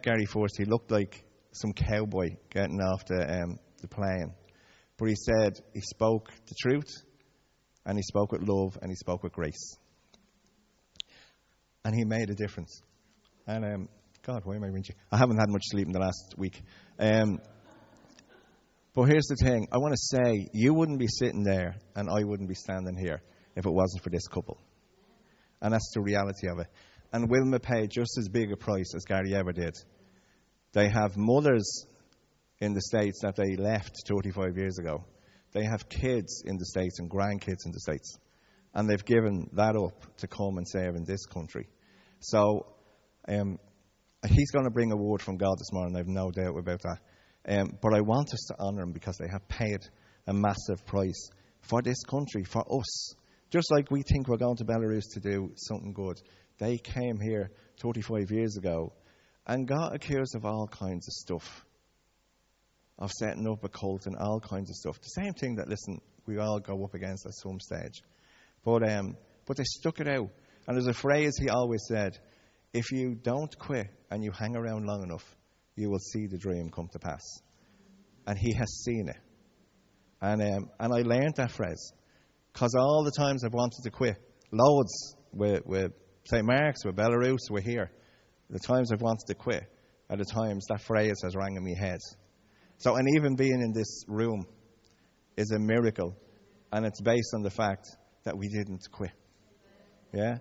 met Gary first, he looked like some cowboy getting off the, um, the plane. But he said he spoke the truth, and he spoke with love, and he spoke with grace. And he made a difference. And um, God, why am I whinging? I haven't had much sleep in the last week. Um, but here's the thing I want to say, you wouldn't be sitting there, and I wouldn't be standing here if it wasn't for this couple. And that's the reality of it. And Wilma paid just as big a price as Gary ever did. They have mothers in the States that they left 35 years ago. They have kids in the States and grandkids in the States. And they've given that up to come and serve in this country. So um, he's going to bring a word from God this morning. I have no doubt about that. Um, but I want us to honour him because they have paid a massive price for this country, for us. Just like we think we're going to Belarus to do something good. They came here 35 years ago and got accused of all kinds of stuff. Of setting up a cult and all kinds of stuff. The same thing that, listen, we all go up against at some stage. But, um, but they stuck it out. And there's a phrase he always said if you don't quit and you hang around long enough, you will see the dream come to pass. And he has seen it. And, um, and I learned that phrase because all the times I've wanted to quit, loads with, with St. Mark's, we're Belarus, we're here. The times I've wanted to quit are the times that phrase has rang in my head. So, and even being in this room is a miracle, and it's based on the fact that we didn't quit. Yeah?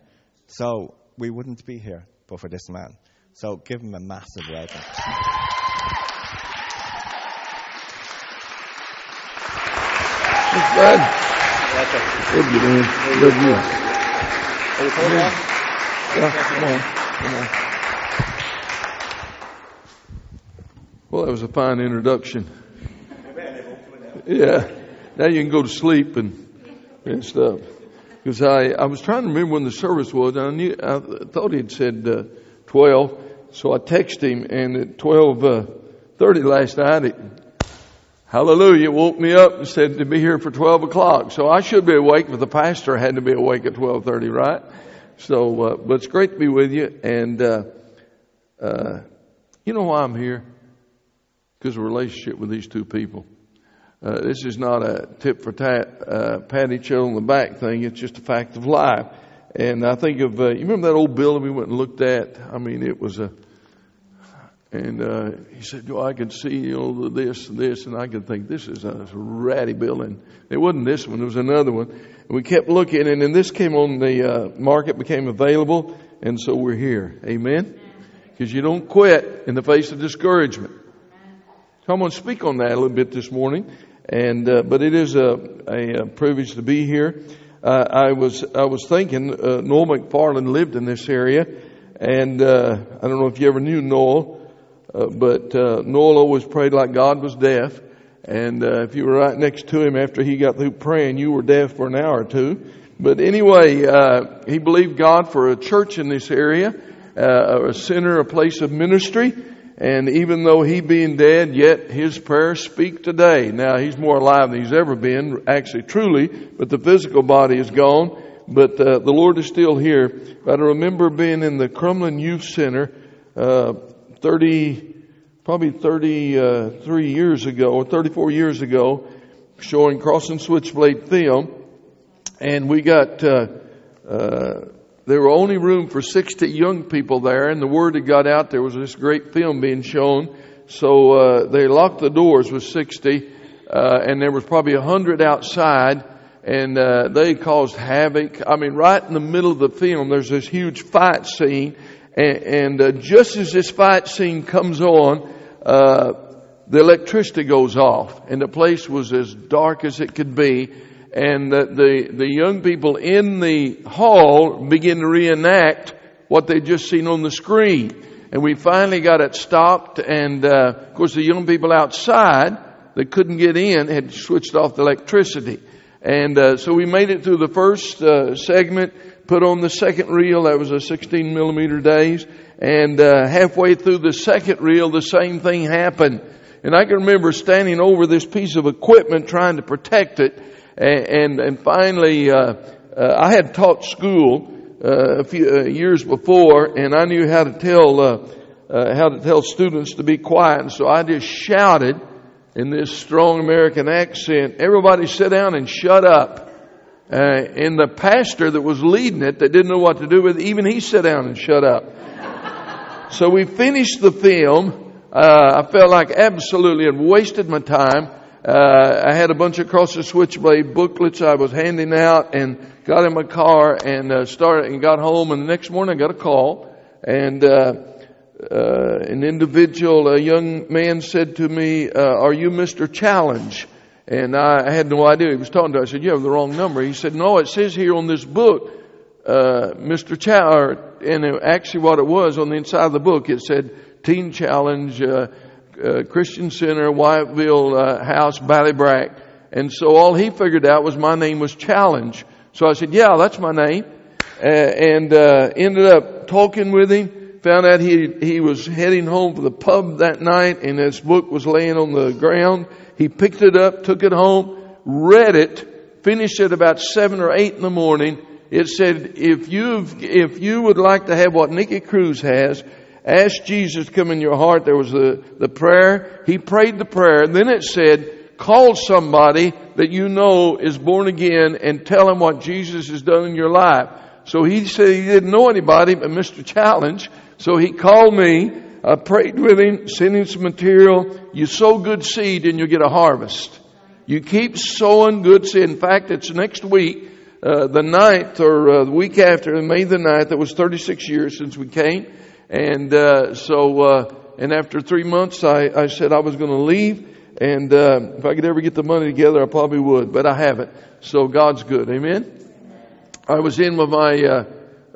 So, we wouldn't be here but for this man. So, give him a massive welcome. Thanks, bud. Love you, man. Love you. Are you cold Yeah. Come on. Come on. Well, that was a fine introduction. Yeah. Now you can go to sleep and, and stuff. Because I, I was trying to remember when the service was. And I knew, I thought he'd said, uh, 12. So I texted him and at 12, uh, 30 last night, it, hallelujah, woke me up and said to be here for 12 o'clock. So I should be awake, but the pastor had to be awake at 12.30, right? So, uh, but it's great to be with you. And, uh, uh, you know why I'm here? Because of relationship with these two people. Uh, this is not a tip for tat, uh, pat each other on the back thing. It's just a fact of life. And I think of, uh, you remember that old building we went and looked at? I mean, it was a, and, uh, he said, well, I can see, you know, this and this, and I could think this is a ratty building. It wasn't this one, it was another one. And we kept looking, and then this came on the, uh, market, became available, and so we're here. Amen? Because you don't quit in the face of discouragement. Going to speak on that a little bit this morning. And, uh, but it is a, a, a privilege to be here. Uh, I was, I was thinking, uh, Noel McFarland lived in this area. And, uh, I don't know if you ever knew Noel, uh, but, uh, Noel always prayed like God was deaf. And, uh, if you were right next to him after he got through praying, you were deaf for an hour or two. But anyway, uh, he believed God for a church in this area, uh, a center, a place of ministry. And even though he being dead, yet his prayers speak today. Now he's more alive than he's ever been, actually truly, but the physical body is gone. But the Lord is still here. But I remember being in the Crumlin Youth Center, uh, 30, probably 33 years ago, or 34 years ago, showing Cross and Switchblade film. And we got, uh, uh, there were only room for 60 young people there, and the word had got out there was this great film being shown. So uh, they locked the doors with 60, uh, and there was probably 100 outside, and uh, they caused havoc. I mean, right in the middle of the film, there's this huge fight scene, and, and uh, just as this fight scene comes on, uh, the electricity goes off, and the place was as dark as it could be and the, the, the young people in the hall begin to reenact what they'd just seen on the screen. And we finally got it stopped, and uh, of course the young people outside that couldn't get in had switched off the electricity. And uh, so we made it through the first uh, segment, put on the second reel, that was a 16 millimeter days, and uh, halfway through the second reel, the same thing happened. And I can remember standing over this piece of equipment trying to protect it, and and, and finally, uh, uh, I had taught school uh, a few uh, years before, and I knew how to tell uh, how to tell students to be quiet. And so I just shouted in this strong American accent, everybody sit down and shut up. Uh, and the pastor that was leading it, that didn't know what to do with it, even he sat down and shut up. so we finished the film. Uh, I felt like absolutely had wasted my time. Uh, I had a bunch of Cross the Switchblade booklets I was handing out and got in my car and uh, started and got home. And the next morning I got a call and uh, uh, an individual, a young man said to me, uh, "Are you Mr. Challenge?" And I had no idea he was talking to. I said, "You have the wrong number." He said, "No, it says here on this book, uh, Mr. Challenge." And it, actually, what it was on the inside of the book, it said Teen Challenge. Uh, uh, Christian Center, Wyattville uh, House, Ballybrack. And so all he figured out was my name was Challenge. So I said, yeah, that's my name. Uh, and uh, ended up talking with him. Found out he he was heading home for the pub that night, and his book was laying on the ground. He picked it up, took it home, read it, finished it about seven or eight in the morning. It said, if you if you would like to have what Nicky Cruz has, Ask Jesus to come in your heart. There was the, the prayer. He prayed the prayer. Then it said, call somebody that you know is born again and tell them what Jesus has done in your life. So he said he didn't know anybody but Mr. Challenge. So he called me. I prayed with him, sent him some material. You sow good seed and you get a harvest. You keep sowing good seed. In fact, it's next week, uh, the ninth or uh, the week after, May the ninth. It was 36 years since we came. And uh, so, uh, and after three months, I, I said I was going to leave. And uh, if I could ever get the money together, I probably would, but I haven't. So God's good. Amen. I was in with my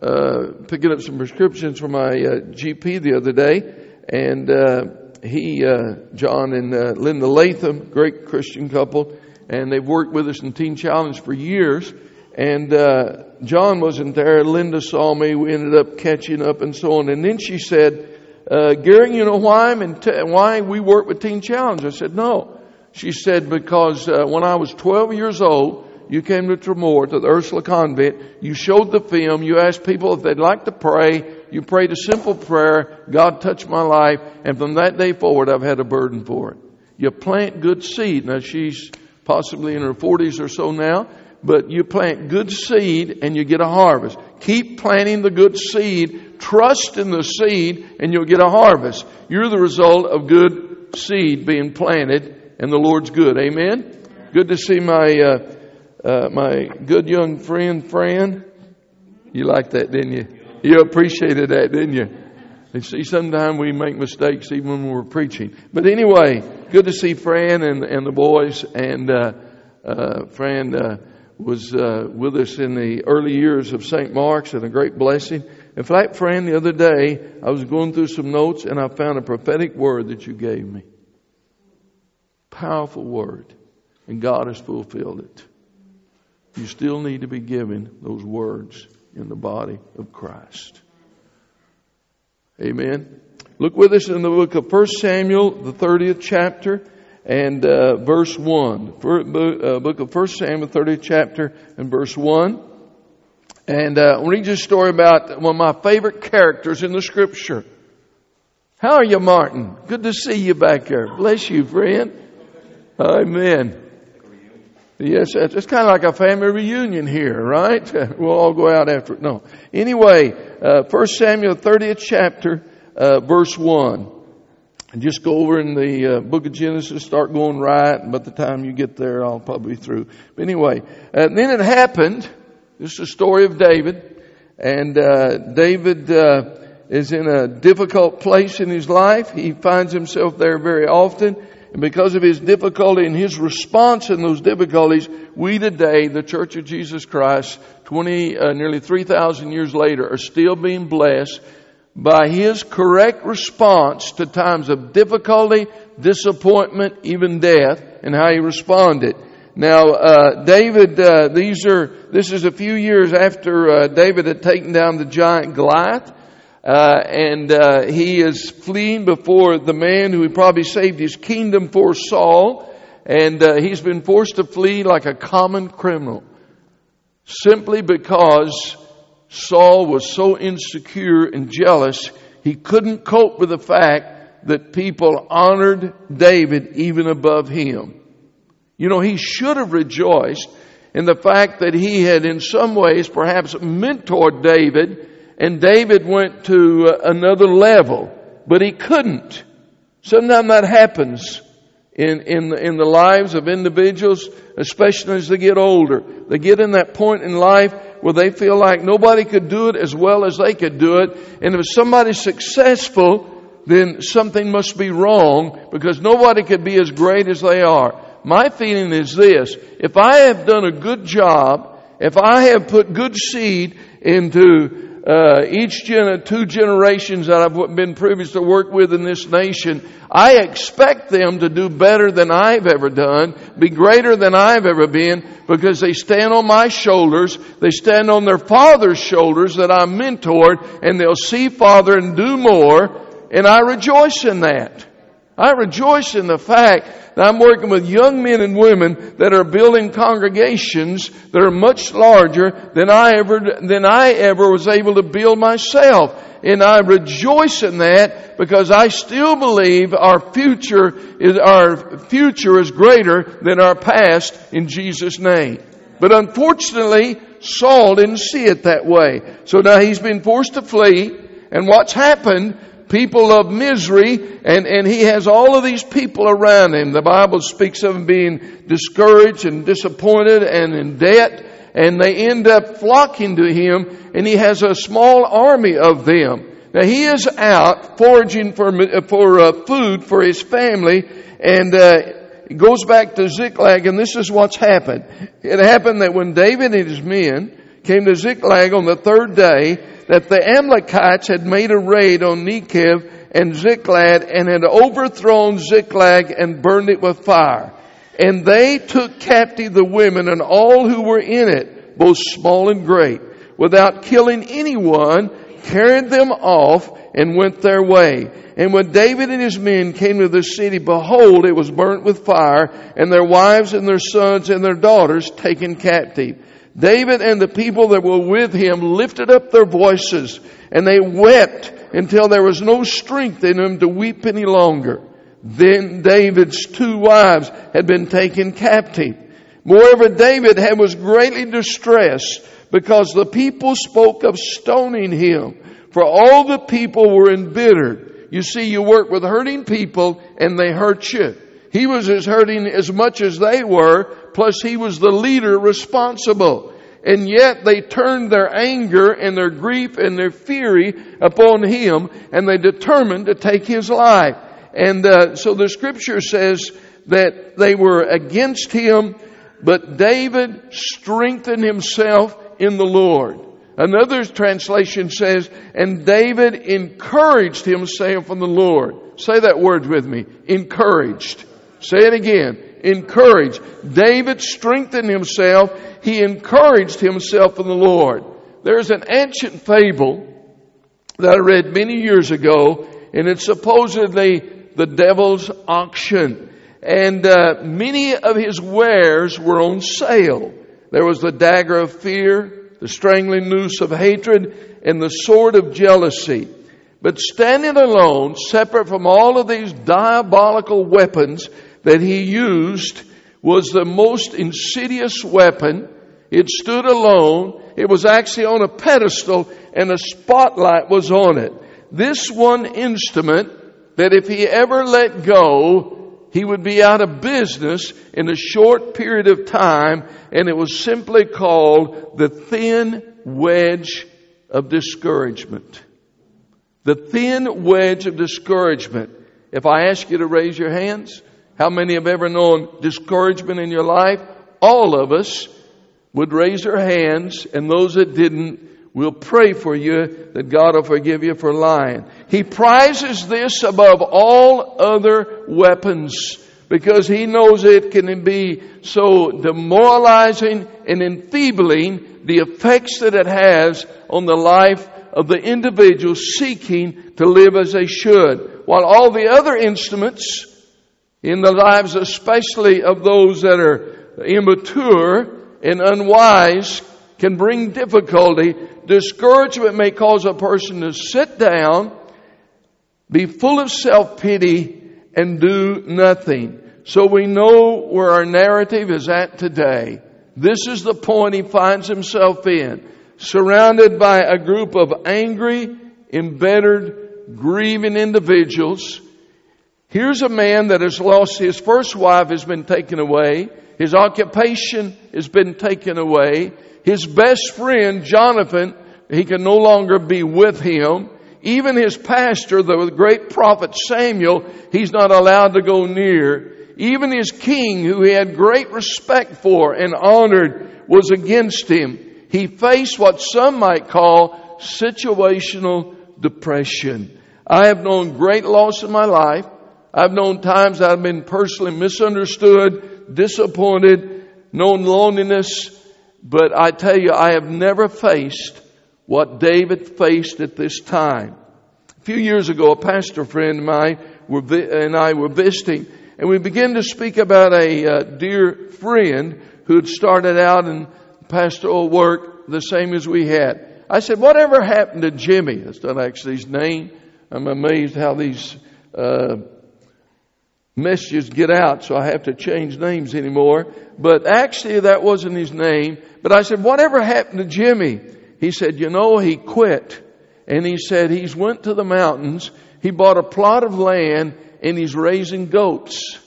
uh, picking up some prescriptions for my uh, GP the other day, and uh, he, uh, John and uh, Linda Latham, great Christian couple, and they've worked with us in Teen Challenge for years. And uh, John wasn't there. Linda saw me. We ended up catching up and so on. And then she said, uh, Gary, you know why I'm in t- why we work with Teen Challenge? I said, no. She said, because when I was 12 years old, you came to Tramore, to the Ursuline Convent. You showed the film. You asked people if they'd like to pray. You prayed a simple prayer. God touched my life. And from that day forward, I've had a burden for it. You plant good seed. Now, she's possibly in her 40s or so now but you plant good seed and you get a harvest. Keep planting the good seed, trust in the seed, and you'll get a harvest. You're the result of good seed being planted, and the Lord's good. Amen? Good to see my, uh, uh, my good young friend, Fran. You liked that, didn't you? You appreciated that, didn't you? And see, sometimes we make mistakes even when we're preaching. But anyway, good to see Fran and, and the boys. And uh, uh, Fran, uh, was uh, with us in the early years of St. Mark's and a great blessing. In fact, Fran, the other day I was going through some notes and I found a prophetic word that you gave me. Powerful word. And God has fulfilled it. You still need to be given those words in the body of Christ. Amen. Look with us in the book of 1 Samuel, the 30th chapter and uh, verse 1. For, uh, book of 1 Samuel, 30th chapter, and verse 1. And uh, I'll read you a story about one of my favorite characters in the scripture. How are you, Martin? Good to see you back there. Bless you, friend. Amen. Yes, it's kind of like a family reunion here, right? We'll all go out after it. No. Anyway, uh, 1 Samuel 30th chapter, uh, verse 1 and just go over in the uh, book of Genesis, start going right, and by the time you get there, I'll probably be through. But anyway, and then it happened. This is the story of David, and uh, David uh, is in a difficult place in his life. He finds himself there very often, and because of his difficulty and his response in those difficulties, we today, the Church of Jesus Christ, twenty, uh, nearly three thousand years later, are still being blessed by his correct response to times of difficulty, disappointment, even death, and how he responded. Now, uh, David, uh, these are, this is a few years after uh, David had taken down the giant Goliath. Uh, and uh, he is fleeing before the man who probably saved his kingdom for Saul, and uh, he's been forced to flee like a common criminal, simply because Saul was so insecure and jealous, He couldn't cope with the fact that people honored David even above him. You know, he should have rejoiced in the fact that he had in some ways perhaps mentored David and David went to uh, another level, but he couldn't. Sometimes that happens in, in, in the lives of individuals, especially as they get older. They get in that point in life where they feel like nobody could do it as well as they could do it. And if somebody's successful, then something must be wrong because nobody could be as great as they are. My feeling is this. If I have done a good job, if I have put good seed into uh, each gen- two generations that I've been privileged to work with in this nation, I expect them to do better than I've ever done, be greater than I've ever been, because they stand on my shoulders, they stand on their father's shoulders that I mentored, and they'll see Father and do more, and I rejoice in that. I rejoice in the fact that I'm working with young men and women that are building congregations that are much larger than I ever, than I ever was able to build myself. And I rejoice in that because I still believe our future is, our future is greater than our past in Jesus' name. But unfortunately, Saul didn't see it that way. So now he's been forced to flee. And what's happened people of misery, and, and he has all of these people around him. The Bible speaks of him being discouraged and disappointed and in debt, and they end up flocking to him, and he has a small army of them. Now he is out foraging for, for uh, food for his family, and uh, goes back to Ziklag, and this is what's happened. It happened that when David and his men came to Ziklag on the third day, that the Amalekites had made a raid on Negev and Ziklag and had overthrown Ziklag and burned it with fire. And they took captive the women and all who were in it, both small and great, without killing anyone, carried them off and went their way. And when David and his men came to the city, behold, it was burnt with fire, and their wives and their sons and their daughters taken captive. David and the people that were with him lifted up their voices and they wept until there was no strength in them to weep any longer. Then David's two wives had been taken captive. Moreover, David had, was greatly distressed because the people spoke of stoning him, for all the people were embittered. You see, you work with hurting people and they hurt you. He was as hurting as much as they were, plus he was the leader responsible. And yet they turned their anger and their grief and their fury upon him and they determined to take his life. And uh, so the scripture says that they were against him, but David strengthened himself in the Lord. Another translation says, and David encouraged himself in the Lord. Say that word with me. Encouraged. Say it again. Encouraged. David strengthened himself. He encouraged himself in the Lord. There's an ancient fable that I read many years ago, and it's supposedly the devil's auction. And uh, many of his wares were on sale. There was the dagger of fear, the strangling noose of hatred, and the sword of jealousy. But standing alone, separate from all of these diabolical weapons, that he used was the most insidious weapon. It stood alone. It was actually on a pedestal and a spotlight was on it. This one instrument that if he ever let go, he would be out of business in a short period of time and it was simply called the thin wedge of discouragement. The thin wedge of discouragement. If I ask you to raise your hands, how many have ever known discouragement in your life? All of us would raise our hands, and those that didn't will pray for you that God will forgive you for lying. He prizes this above all other weapons because he knows it can be so demoralizing and enfeebling the effects that it has on the life of the individual seeking to live as they should. While all the other instruments in the lives especially of those that are immature and unwise can bring difficulty. Discouragement may cause a person to sit down be full of self-pity and do nothing. So we know where our narrative is at today. This is the point he finds himself in, surrounded by a group of angry, embittered, grieving individuals. Here's a man that has lost his first wife has been taken away. His occupation has been taken away. His best friend, Jonathan, he can no longer be with him. Even his pastor, the great prophet Samuel, he's not allowed to go near. Even his king, who he had great respect for and honored, was against him. He faced what some might call situational depression. I have known great loss in my life. I've known times I've been personally misunderstood, disappointed, known loneliness, but I tell you, I have never faced what David faced at this time. A few years ago, a pastor friend of mine and I were visiting, and we began to speak about a uh, dear friend who had started out in pastoral work the same as we had. I said, Whatever happened to Jimmy? That's not actually his name. I'm amazed how these uh, messages get out, so I have to change names anymore. But actually, that wasn't his name. But I said, Whatever happened to Jimmy? He said, You know, he quit. And he said, He's went to the mountains. He bought a plot of land and he's raising goats.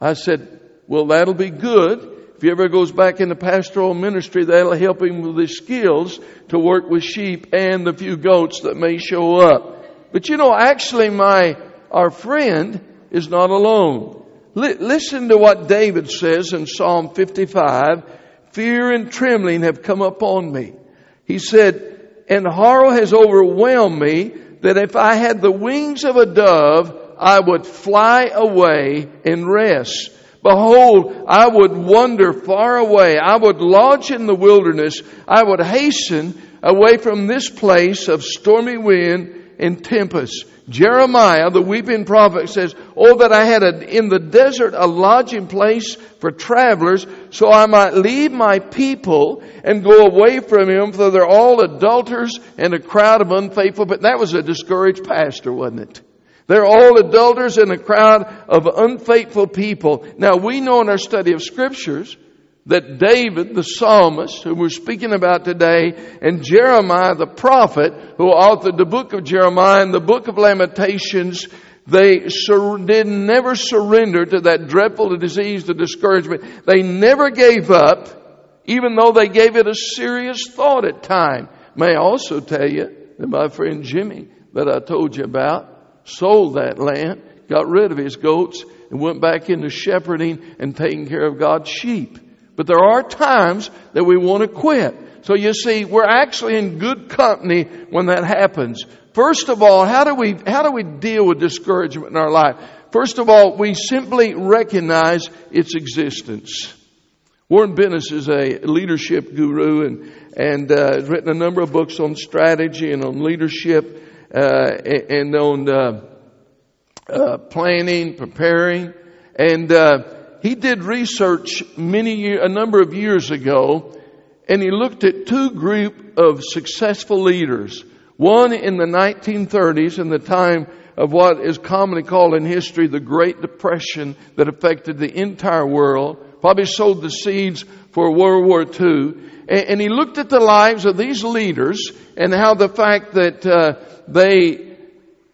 I said, Well, that'll be good. If he ever goes back into pastoral ministry, that'll help him with his skills to work with sheep and the few goats that may show up. But you know, actually, my, our friend is not alone. L- listen to what David says in Psalm 55. Fear and trembling have come upon me. He said, and horror has overwhelmed me that if I had the wings of a dove, I would fly away and rest. Behold, I would wander far away. I would lodge in the wilderness. I would hasten away from this place of stormy wind and tempest. Jeremiah, the weeping prophet, says, Oh, that I had a, in the desert a lodging place for travelers, so I might leave my people and go away from him, for they're all adulterers and a crowd of unfaithful. But that was a discouraged pastor, wasn't it? They're all adulterers and a crowd of unfaithful people. Now we know in our study of scriptures that David, the psalmist, who we're speaking about today, and Jeremiah, the prophet, who authored the book of Jeremiah and the book of Lamentations, they sur- did never surrender to that dreadful disease, the discouragement. They never gave up, even though they gave it a serious thought at time. May I also tell you that my friend Jimmy, that I told you about, sold that land, got rid of his goats, and went back into shepherding and taking care of God's sheep. But there are times that we want to quit. So you see, we're actually in good company when that happens. First of all, how do we, how do we deal with discouragement in our life? First of all, we simply recognize its existence. Warren Bennis is a leadership guru and, and uh, has written a number of books on strategy and on leadership uh, and on uh, uh, planning, preparing. And uh, he did research many a number of years ago, and he looked at two group of successful leaders. One in the 1930s, in the time of what is commonly called in history the Great Depression that affected the entire world, probably sowed the seeds for World War II. And, he looked at the lives of these leaders and how the fact that uh, they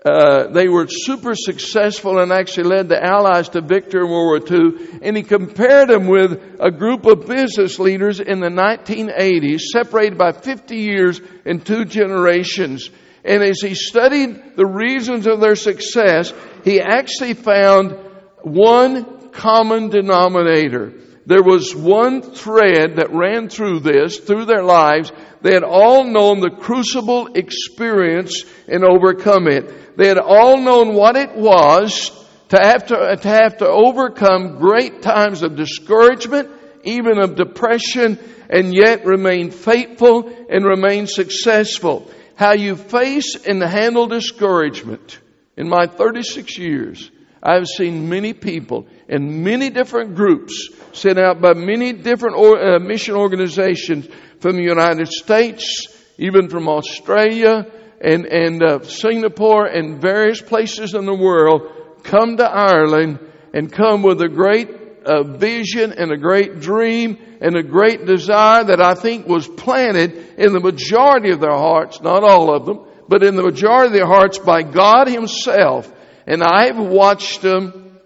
uh, they were super successful and actually led the Allies to victory in World War II. And he compared them with a group of business leaders in the 1980s, separated by 50 years and two generations. And as he studied the reasons of their success, he actually found one common denominator. There was one thread that ran through this, through their lives. They had all known the crucible experience and overcome it. They had all known what it was to have to, to have to overcome great times of discouragement, even of depression, and yet remain faithful and remain successful. How you face and handle discouragement. In my 36 years, I've seen many people in many different groups sent out by many different or, uh, mission organizations from the United States, even from Australia, and, and uh, Singapore and various places in the world come to Ireland and come with a great uh, vision and a great dream and a great desire that I think was planted in the majority of their hearts, not all of them, but in the majority of their hearts by God Himself. And I've watched them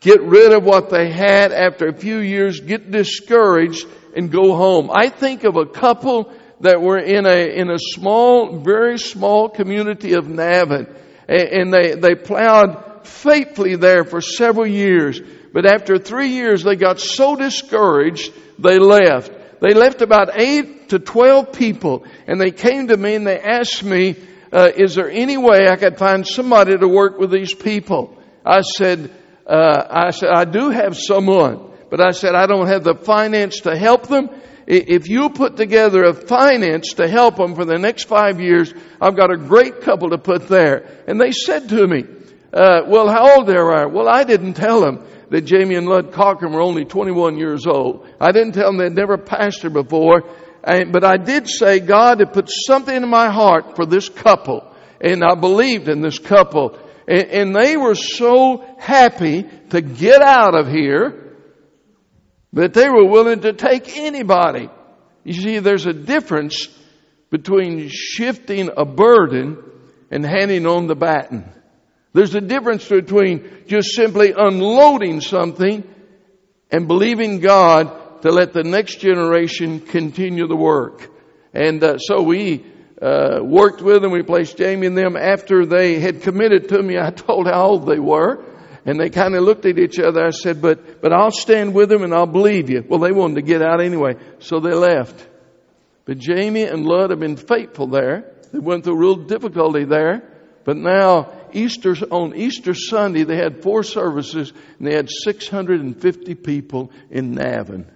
get rid of what they had after a few years, get discouraged, and go home. I think of a couple that were in a, in a small, very small community of Navan, and they, they plowed faithfully there for several years. But after three years, they got so discouraged, they left. They left about eight to twelve people, and they came to me and they asked me, uh, "Is there any way I could find somebody to work with these people?" I said, uh, "I said I do have someone, but I said I don't have the finance to help them." If you put together a finance to help them for the next five years, I've got a great couple to put there. And they said to me, uh, well, how old they are? Well, I didn't tell them that Jamie and Lud Cochran were only 21 years old. I didn't tell them they'd never pastored before. But I did say God had put something in my heart for this couple. And I believed in this couple. And, and they were so happy to get out of here that they were willing to take anybody. You see, there's a difference between shifting a burden and handing on the baton. There's a difference between just simply unloading something and believing God to let the next generation continue the work. And uh, so we uh, worked with them. We placed Jamie and them after they had committed to me. I told how old they were. And they kind of looked at each other. I said, but, but I'll stand with them and I'll believe you. Well, they wanted to get out anyway. So they left. But Jamie and Lud have been faithful there. They went through real difficulty there. But now, Easter, on Easter Sunday, they had four services and they had 650 people in Navan.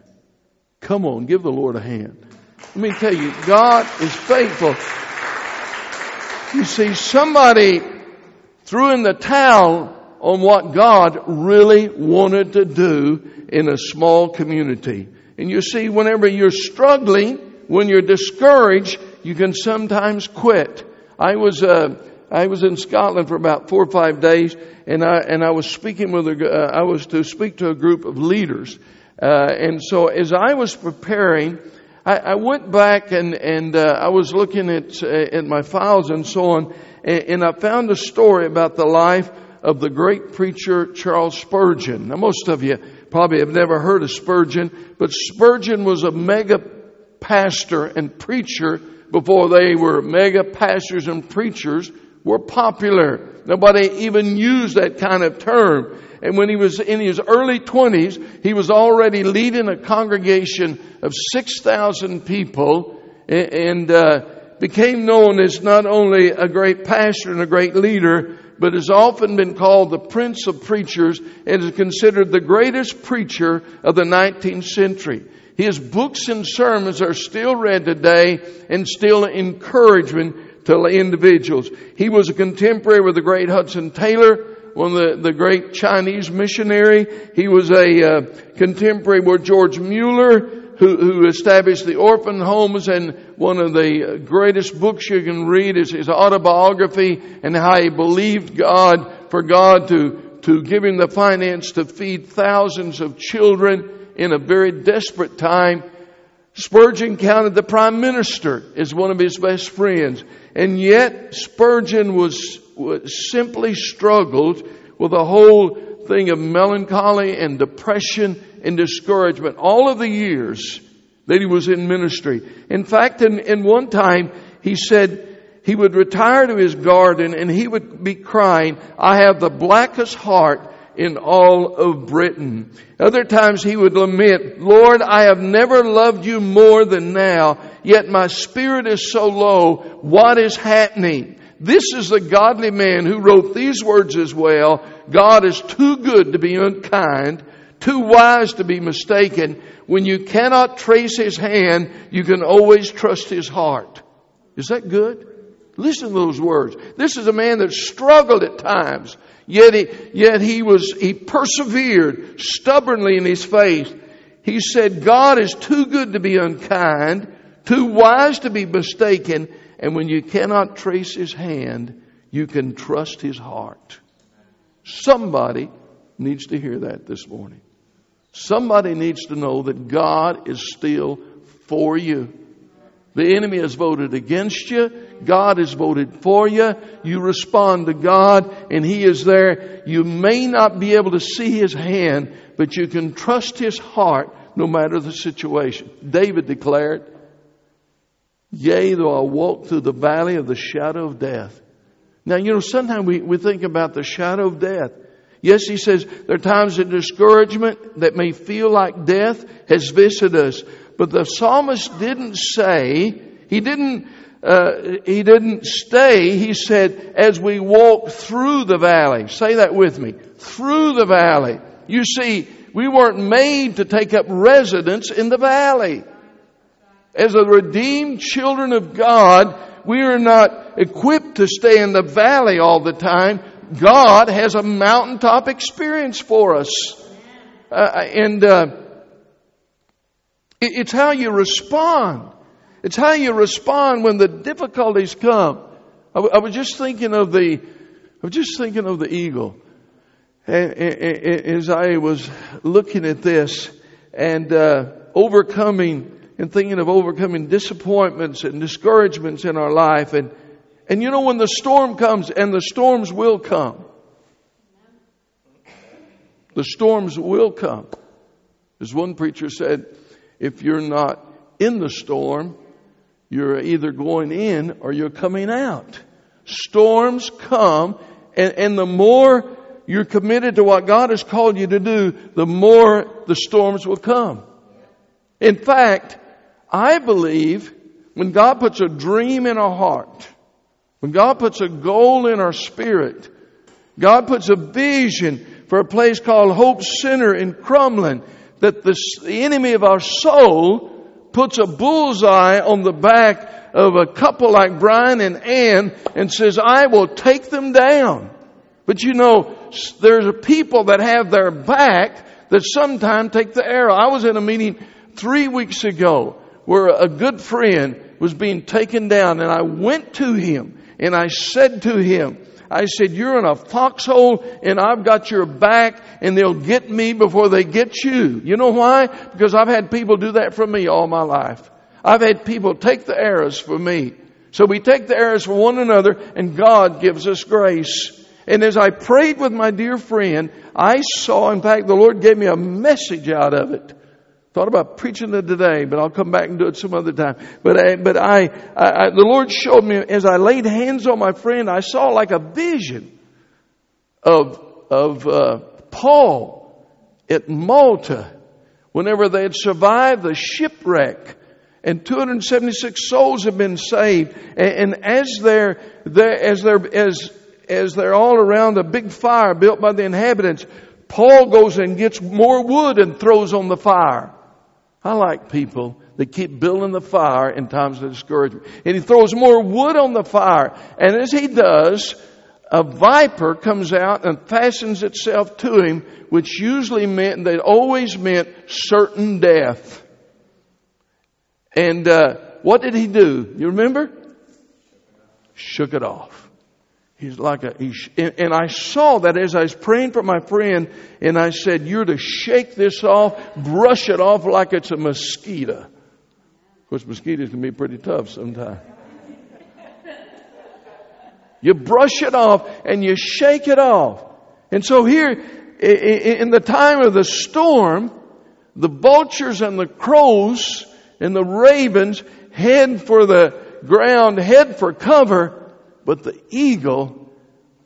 Come on, give the Lord a hand. Let me tell you, God is faithful. You see, somebody threw in the towel on what God really wanted to do in a small community. And you see, whenever you're struggling, when you're discouraged, you can sometimes quit. I was, uh, I was in Scotland for about four or five days, and I and I was speaking with a, uh, I was to speak to a group of leaders, uh, and so as I was preparing, I, I went back and and uh, I was looking at uh, at my files and so on, and, and I found a story about the life of the great preacher Charles Spurgeon. Now, most of you probably have never heard of Spurgeon, but Spurgeon was a mega pastor and preacher before they were mega pastors and preachers were popular. Nobody even used that kind of term. And when he was in his early 20s, he was already leading a congregation of 6,000 people and uh, became known as not only a great pastor and a great leader, but has often been called the Prince of Preachers and is considered the greatest preacher of the 19th century. His books and sermons are still read today and still encouragement to individuals. He was a contemporary with the great Hudson Taylor, one of the, the great Chinese missionary. He was a uh, contemporary with George Mueller, who, who established the orphan homes and one of the greatest books you can read is his autobiography and how he believed God for God to, to give him the finance to feed thousands of children in a very desperate time. Spurgeon counted the prime minister as one of his best friends. And yet Spurgeon was, was simply struggled with a whole thing of melancholy and depression and discouragement all of the years that he was in ministry. In fact, in, in one time, he said he would retire to his garden and he would be crying, I have the blackest heart in all of Britain. Other times he would lament, Lord, I have never loved you more than now, yet my spirit is so low. What is happening? This is the godly man who wrote these words as well. God is too good to be unkind, too wise to be mistaken. When you cannot trace his hand, you can always trust his heart. Is that good? Listen to those words. This is a man that struggled at times, yet he, yet he was, he persevered stubbornly in his faith. He said, God is too good to be unkind, too wise to be mistaken, And when you cannot trace his hand, you can trust his heart. Somebody needs to hear that this morning. Somebody needs to know that God is still for you. The enemy has voted against you. God has voted for you. You respond to God and He is there. You may not be able to see His hand, but you can trust His heart no matter the situation. David declared, Yea, though I walk through the valley of the shadow of death. Now, you know, sometimes we, we think about the shadow of death. Yes, he says there are times of discouragement that may feel like death has visited us. But the psalmist didn't say, he didn't, uh, he didn't stay. He said, as we walk through the valley. Say that with me. Through the valley. You see, we weren't made to take up residence in the valley. As a redeemed children of God, we are not equipped to stay in the valley all the time. God has a mountaintop experience for us. Uh, and uh, it's how you respond. It's how you respond when the difficulties come. I, I was just thinking of the, I was just thinking of the eagle. As I was looking at this and uh, overcoming and thinking of overcoming disappointments and discouragements in our life, and and you know when the storm comes, and the storms will come. The storms will come. As one preacher said, if you're not in the storm, you're either going in or you're coming out. Storms come, and, and the more you're committed to what God has called you to do, the more the storms will come. In fact, I believe when God puts a dream in our heart, when God puts a goal in our spirit, God puts a vision for a place called Hope Center in Crumlin, that the, enemy of our soul puts a bullseye on the back of a couple like Brian and Ann and says, I will take them down. But you know, there's people that have their back that sometimes take the arrow. I was in a meeting three weeks ago where a good friend was being taken down and I went to him and I said to him, I said, you're in a foxhole and I've got your back and they'll get me before they get you. You know why? Because I've had people do that for me all my life. I've had people take the arrows for me. So we take the arrows for one another and God gives us grace. And as I prayed with my dear friend, I saw, in fact, the Lord gave me a message out of it. Thought about preaching it today, but I'll come back and do it some other time. But I, but I, I, I, the Lord showed me as I laid hands on my friend, I saw like a vision of of uh, Paul at Malta, whenever they had survived the shipwreck, and 276 souls have been saved, and, and as they're, they're as they're as as they're all around a big fire built by the inhabitants, Paul goes and gets more wood and throws on the fire. I like people that keep building the fire in times of discouragement. And he throws more wood on the fire. And as he does, a viper comes out and fastens itself to him, which usually meant, that always meant certain death. And uh, what did he do? You remember? Shook it off. He's like a, he's, and I saw that as I was praying for my friend, and I said, You're to shake this off, brush it off like it's a mosquito. Of course, mosquitoes can be pretty tough sometimes. You brush it off and you shake it off. And so here, in the time of the storm, the vultures and the crows and the ravens head for the ground, head for cover, but the eagle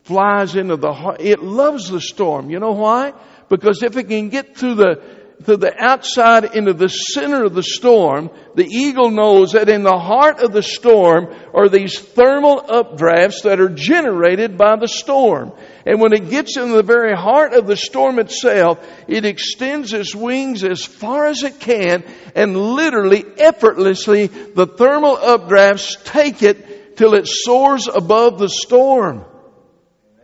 flies into the heart. It loves the storm. You know why? Because if it can get through the to the outside into the center of the storm, the eagle knows that in the heart of the storm are these thermal updrafts that are generated by the storm. And when it gets into the very heart of the storm itself, it extends its wings as far as it can and literally, effortlessly, the thermal updrafts take it till it soars above the storm.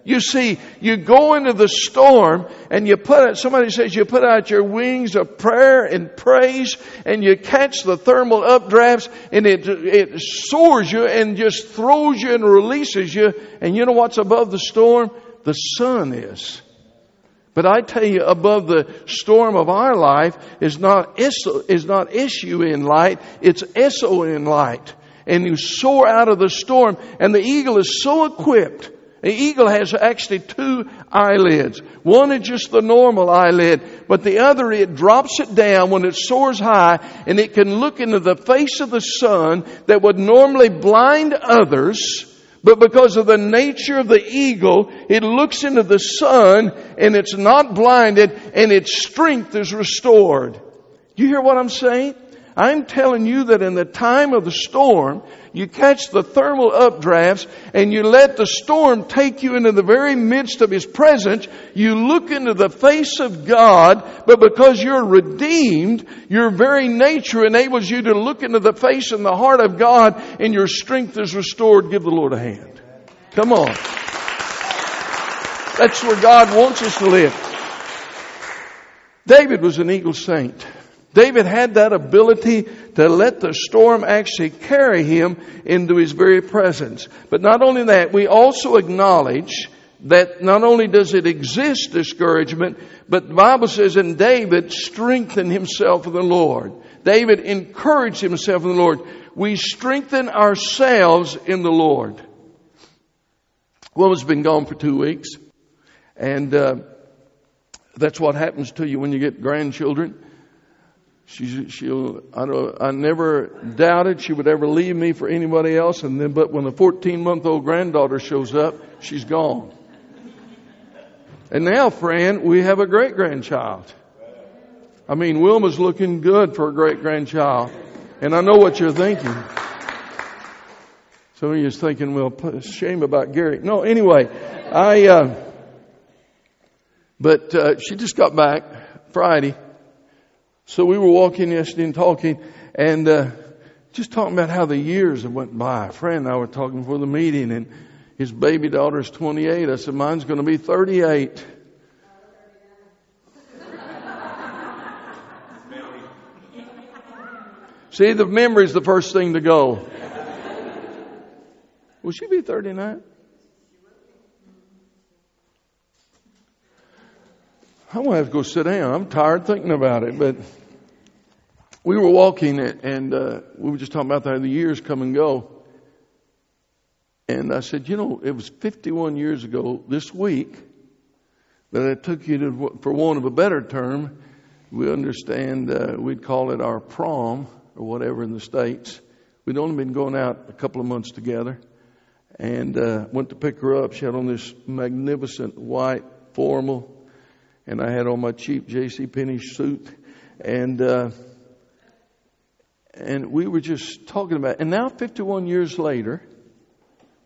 You see, you go into the storm and you put out, somebody says you put out your wings of prayer and praise and you catch the thermal updrafts and it, it soars you and just throws you and releases you. And you know what's above the storm? The sun is. But I tell you, above the storm of our life is not, is not issue in light, it's SO in light. And you soar out of the storm and the eagle is so equipped the eagle has actually two eyelids. One is just the normal eyelid, but the other, it drops it down when it soars high and it can look into the face of the sun that would normally blind others. But because of the nature of the eagle, it looks into the sun and it's not blinded and its strength is restored. You hear what I'm saying? I'm telling you that in the time of the storm, you catch the thermal updrafts and you let the storm take you into the very midst of His presence. You look into the face of God, but because you're redeemed, your very nature enables you to look into the face and the heart of God and your strength is restored. Give the Lord a hand. Come on. That's where God wants us to live. David was an eagle saint. David had that ability to let the storm actually carry him into his very presence. But not only that, we also acknowledge that not only does it exist, discouragement, but the Bible says, and David strengthened himself in the Lord. David encouraged himself in the Lord. We strengthen ourselves in the Lord. Woman's been gone for two weeks, and uh, that's what happens to you when you get grandchildren. She, she'll, I, don't, I never doubted she would ever leave me for anybody else. And then, but when the 14 month old granddaughter shows up, she's gone. And now, friend, we have a great grandchild. I mean, Wilma's looking good for a great grandchild. And I know what you're thinking. Some of you is thinking, well, shame about Gary. No, anyway, I, uh, but, uh, she just got back Friday so we were walking yesterday and talking and uh, just talking about how the years have went by. A friend and I were talking before the meeting and his baby daughter is 28. I said, mine's going to be 38. See, the memory is the first thing to go. Will she be 39? I'm going to have to go sit down. I'm tired thinking about it, but we were walking and uh, we were just talking about how the years come and go. And I said, you know, it was 51 years ago this week that I took you to, for want of a better term, we understand uh, we'd call it our prom or whatever in the States. We'd only been going out a couple of months together and uh, went to pick her up. She had on this magnificent white formal and I had on my cheap J.C. Penney suit, and uh, and we were just talking about. It. And now, 51 years later,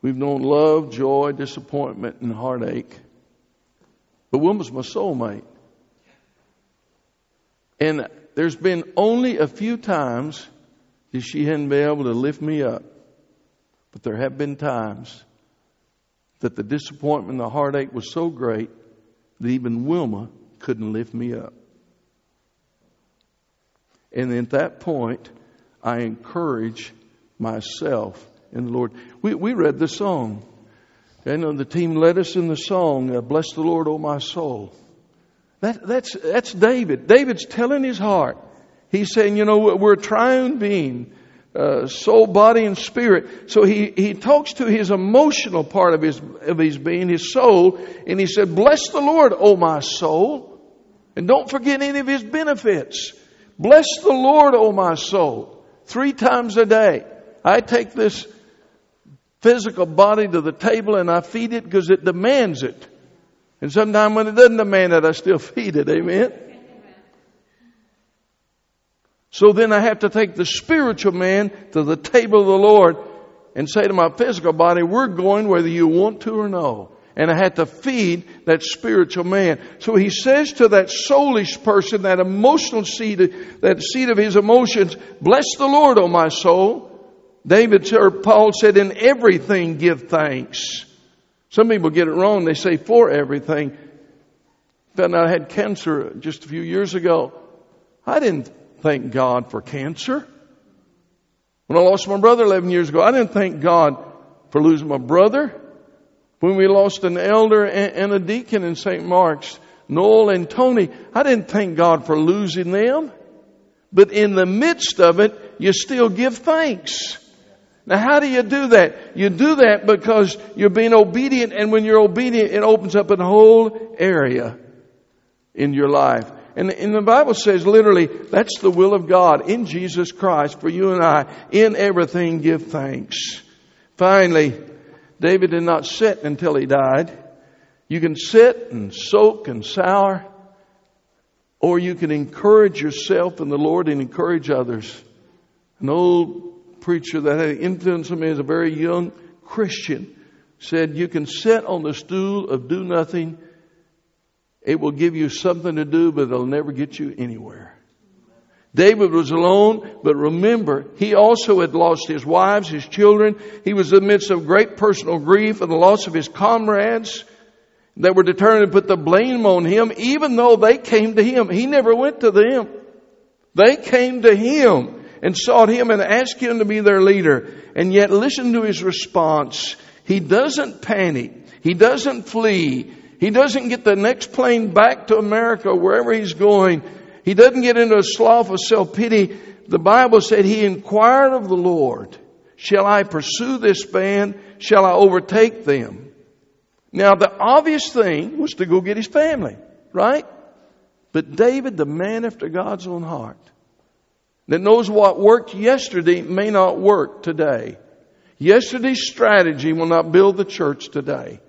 we've known love, joy, disappointment, and heartache. But Wilma's my soulmate, and there's been only a few times that she hadn't been able to lift me up, but there have been times that the disappointment, the heartache was so great that even Wilma couldn't lift me up. And at that point, I encourage myself in the Lord. We, we read the song. And the team led us in the song, uh, Bless the Lord, O my soul. That, that's, that's David. David's telling his heart. He's saying, you know, we're a triune being uh, soul, body, and spirit. So he, he talks to his emotional part of his, of his being, his soul, and he said, Bless the Lord, O my soul, and don't forget any of his benefits. Bless the Lord, O my soul. Three times a day. I take this physical body to the table and I feed it because it demands it. And sometimes when it doesn't demand it, I still feed it. Amen. So then I have to take the spiritual man to the table of the Lord and say to my physical body, we're going whether you want to or no. And I had to feed that spiritual man. So he says to that soulish person, that emotional seed, that seed of his emotions, bless the Lord, O my soul. David or Paul said, in everything give thanks. Some people get it wrong. They say for everything. Found out I had cancer just a few years ago. I didn't thank God for cancer. When I lost my brother 11 years ago, I didn't thank God for losing my brother. When we lost an elder and a deacon in St. Mark's, Noel and Tony, I didn't thank God for losing them. But in the midst of it, you still give thanks. Now, how do you do that? You do that because you're being obedient, and when you're obedient, it opens up a whole area in your life. And, and the Bible says literally, that's the will of God in Jesus Christ for you and I. In everything, give thanks. Finally, David did not sit until he died. You can sit and soak and sour, or you can encourage yourself in the Lord and encourage others. An old preacher that had influenced me as a very young Christian said, You can sit on the stool of do nothing. It will give you something to do, but it'll never get you anywhere. David was alone, but remember, he also had lost his wives, his children. He was in the midst of great personal grief and the loss of his comrades that were determined to put the blame on him, even though they came to him. He never went to them. They came to him and sought him and asked him to be their leader. And yet listen to his response. He doesn't panic. He doesn't flee. He doesn't get the next plane back to America, wherever he's going. He doesn't get into a slough of self-pity. The Bible said he inquired of the Lord, shall I pursue this band? Shall I overtake them? Now the obvious thing was to go get his family, right? But David, the man after God's own heart, that knows what worked yesterday may not work today. Yesterday's strategy will not build the church today.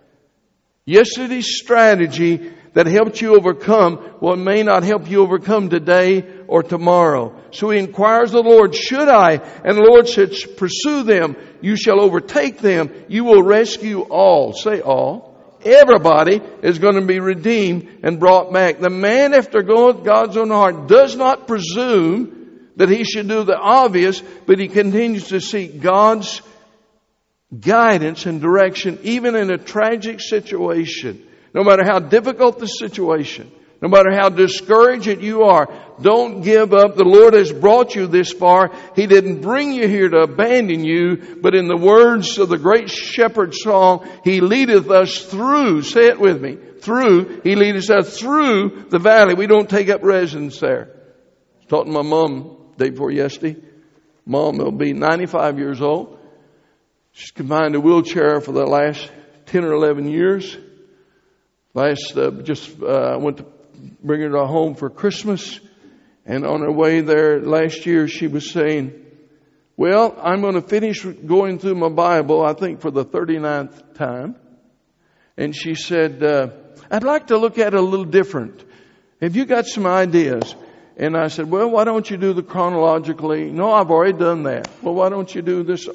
Yesterday's strategy that helped you overcome what may not help you overcome today or tomorrow. So he inquires the Lord, should I? And the Lord says, pursue them. You shall overtake them. You will rescue all. Say all. Everybody is going to be redeemed and brought back. The man after God's own heart does not presume that he should do the obvious, but he continues to seek God's guidance and direction, even in a tragic situation. No matter how difficult the situation, no matter how discouraged you are, don't give up. The Lord has brought you this far. He didn't bring you here to abandon you, but in the words of the great shepherd song, He leadeth us through, say it with me, through, He leadeth us through the valley. We don't take up residence there. I was talking to my mom day before yesterday. Mom will be 95 years old. She's confined to a wheelchair for the last 10 or 11 years. Last, uh, just uh, went to bring her to home for Christmas. And on her way there last year, she was saying, well, I'm going to finish going through my Bible, I think for the 39th time. And she said, uh, I'd like to look at it a little different. Have you got some ideas? And I said, well, why don't you do the chronologically? No, I've already done that. Well, why don't you do this?